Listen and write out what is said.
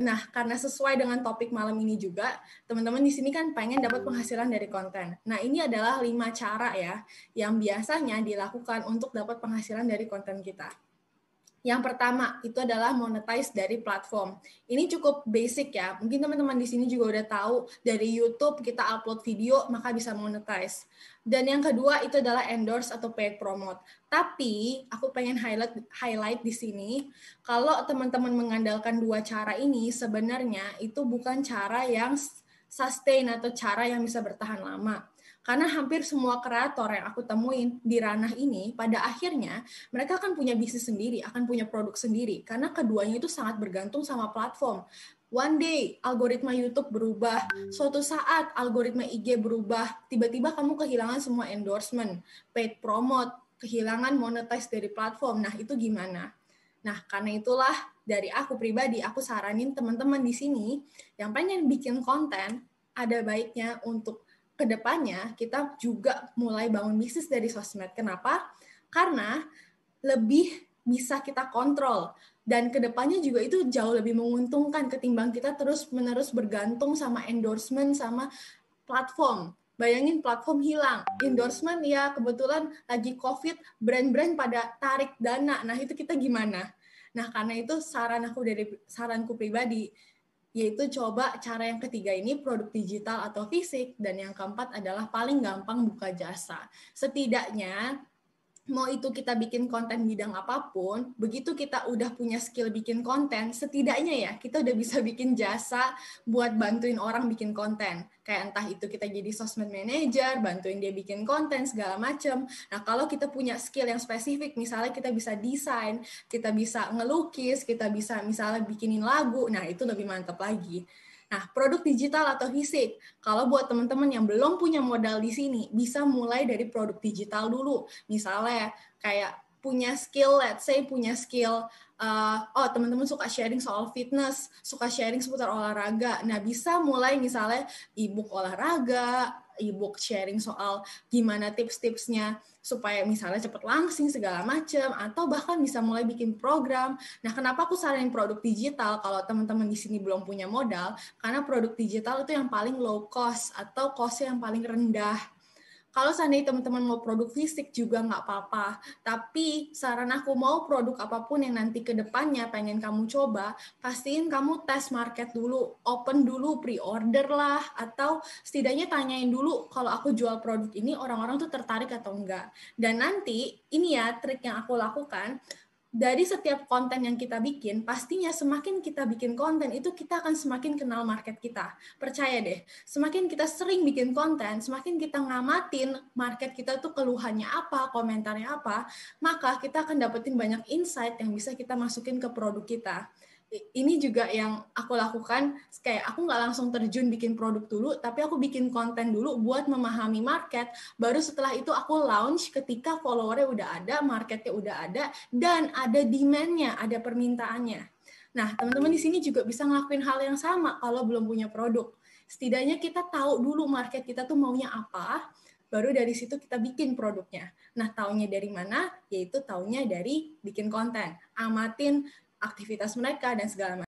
Nah, karena sesuai dengan topik malam ini juga, teman-teman di sini kan pengen dapat penghasilan dari konten. Nah, ini adalah lima cara ya yang biasanya dilakukan untuk dapat penghasilan dari konten kita. Yang pertama itu adalah monetize dari platform. Ini cukup basic ya. Mungkin teman-teman di sini juga udah tahu dari YouTube kita upload video maka bisa monetize. Dan yang kedua itu adalah endorse atau paid promote. Tapi aku pengen highlight highlight di sini kalau teman-teman mengandalkan dua cara ini sebenarnya itu bukan cara yang sustain atau cara yang bisa bertahan lama. Karena hampir semua kreator yang aku temuin di ranah ini, pada akhirnya mereka akan punya bisnis sendiri, akan punya produk sendiri. Karena keduanya itu sangat bergantung sama platform. One day algoritma YouTube berubah, suatu saat algoritma IG berubah, tiba-tiba kamu kehilangan semua endorsement, paid promote, kehilangan monetize dari platform. Nah, itu gimana? Nah, karena itulah dari aku pribadi, aku saranin teman-teman di sini yang pengen bikin konten, ada baiknya untuk ke depannya kita juga mulai bangun bisnis dari sosmed. Kenapa? Karena lebih bisa kita kontrol dan ke depannya juga itu jauh lebih menguntungkan ketimbang kita terus menerus bergantung sama endorsement sama platform. Bayangin platform hilang, endorsement ya kebetulan lagi COVID, brand-brand pada tarik dana. Nah itu kita gimana? Nah karena itu saran aku dari saranku pribadi, yaitu coba cara yang ketiga ini produk digital atau fisik dan yang keempat adalah paling gampang buka jasa. Setidaknya mau itu kita bikin konten bidang apa pun, begitu kita udah punya skill bikin konten, setidaknya ya kita udah bisa bikin jasa buat bantuin orang bikin konten. Kayak entah itu kita jadi sosmed manager, bantuin dia bikin konten segala macam. Nah, kalau kita punya skill yang spesifik, misalnya kita bisa desain, kita bisa ngelukis, kita bisa misalnya bikinin lagu, nah itu lebih mantap lagi. Nah, produk digital atau fisik, kalau buat teman-teman yang belum punya modal di sini, bisa mulai dari produk digital dulu. Misalnya kayak punya skill, let's say punya skill, uh, oh teman-teman suka sharing soal fitness, suka sharing seputar olahraga. Nah, bisa mulai misalnya ebook olahraga, ebook sharing soal gimana tips-tipsnya supaya misalnya cepat langsing segala macam atau bahkan bisa mulai bikin program. Nah, kenapa aku saranin produk digital kalau teman-teman di sini belum punya modal? Karena produk digital itu yang paling low cost atau cost yang paling rendah kalau seandainya teman-teman mau produk fisik juga nggak apa-apa. Tapi saran aku mau produk apa pun yang nanti ke depannya pengen kamu coba, pastiin kamu tes market dulu, open dulu, pre-order lah, atau setidaknya tanyain dulu kalau aku jual produk ini orang-orang tuh tertarik atau enggak. Dan nanti ini ya trik yang aku lakukan, dari setiap konten yang kita bikin, pastinya semakin kita bikin konten itu kita akan semakin kenal market kita. Percaya deh, semakin kita sering bikin konten, semakin kita ngamatin market kita tuh keluhannya apa, komentarnya apa, maka kita akan dapetin banyak insight yang bisa kita masukin ke produk kita ini juga yang aku lakukan kayak aku nggak langsung terjun bikin produk dulu tapi aku bikin konten dulu buat memahami market baru setelah itu aku launch ketika followernya udah ada marketnya udah ada dan ada demandnya ada permintaannya nah teman-teman di sini juga bisa ngelakuin hal yang sama kalau belum punya produk setidaknya kita tahu dulu market kita tuh maunya apa baru dari situ kita bikin produknya. Nah, taunya dari mana? Yaitu taunya dari bikin konten. Amatin aktivitas mereka dan segala macam.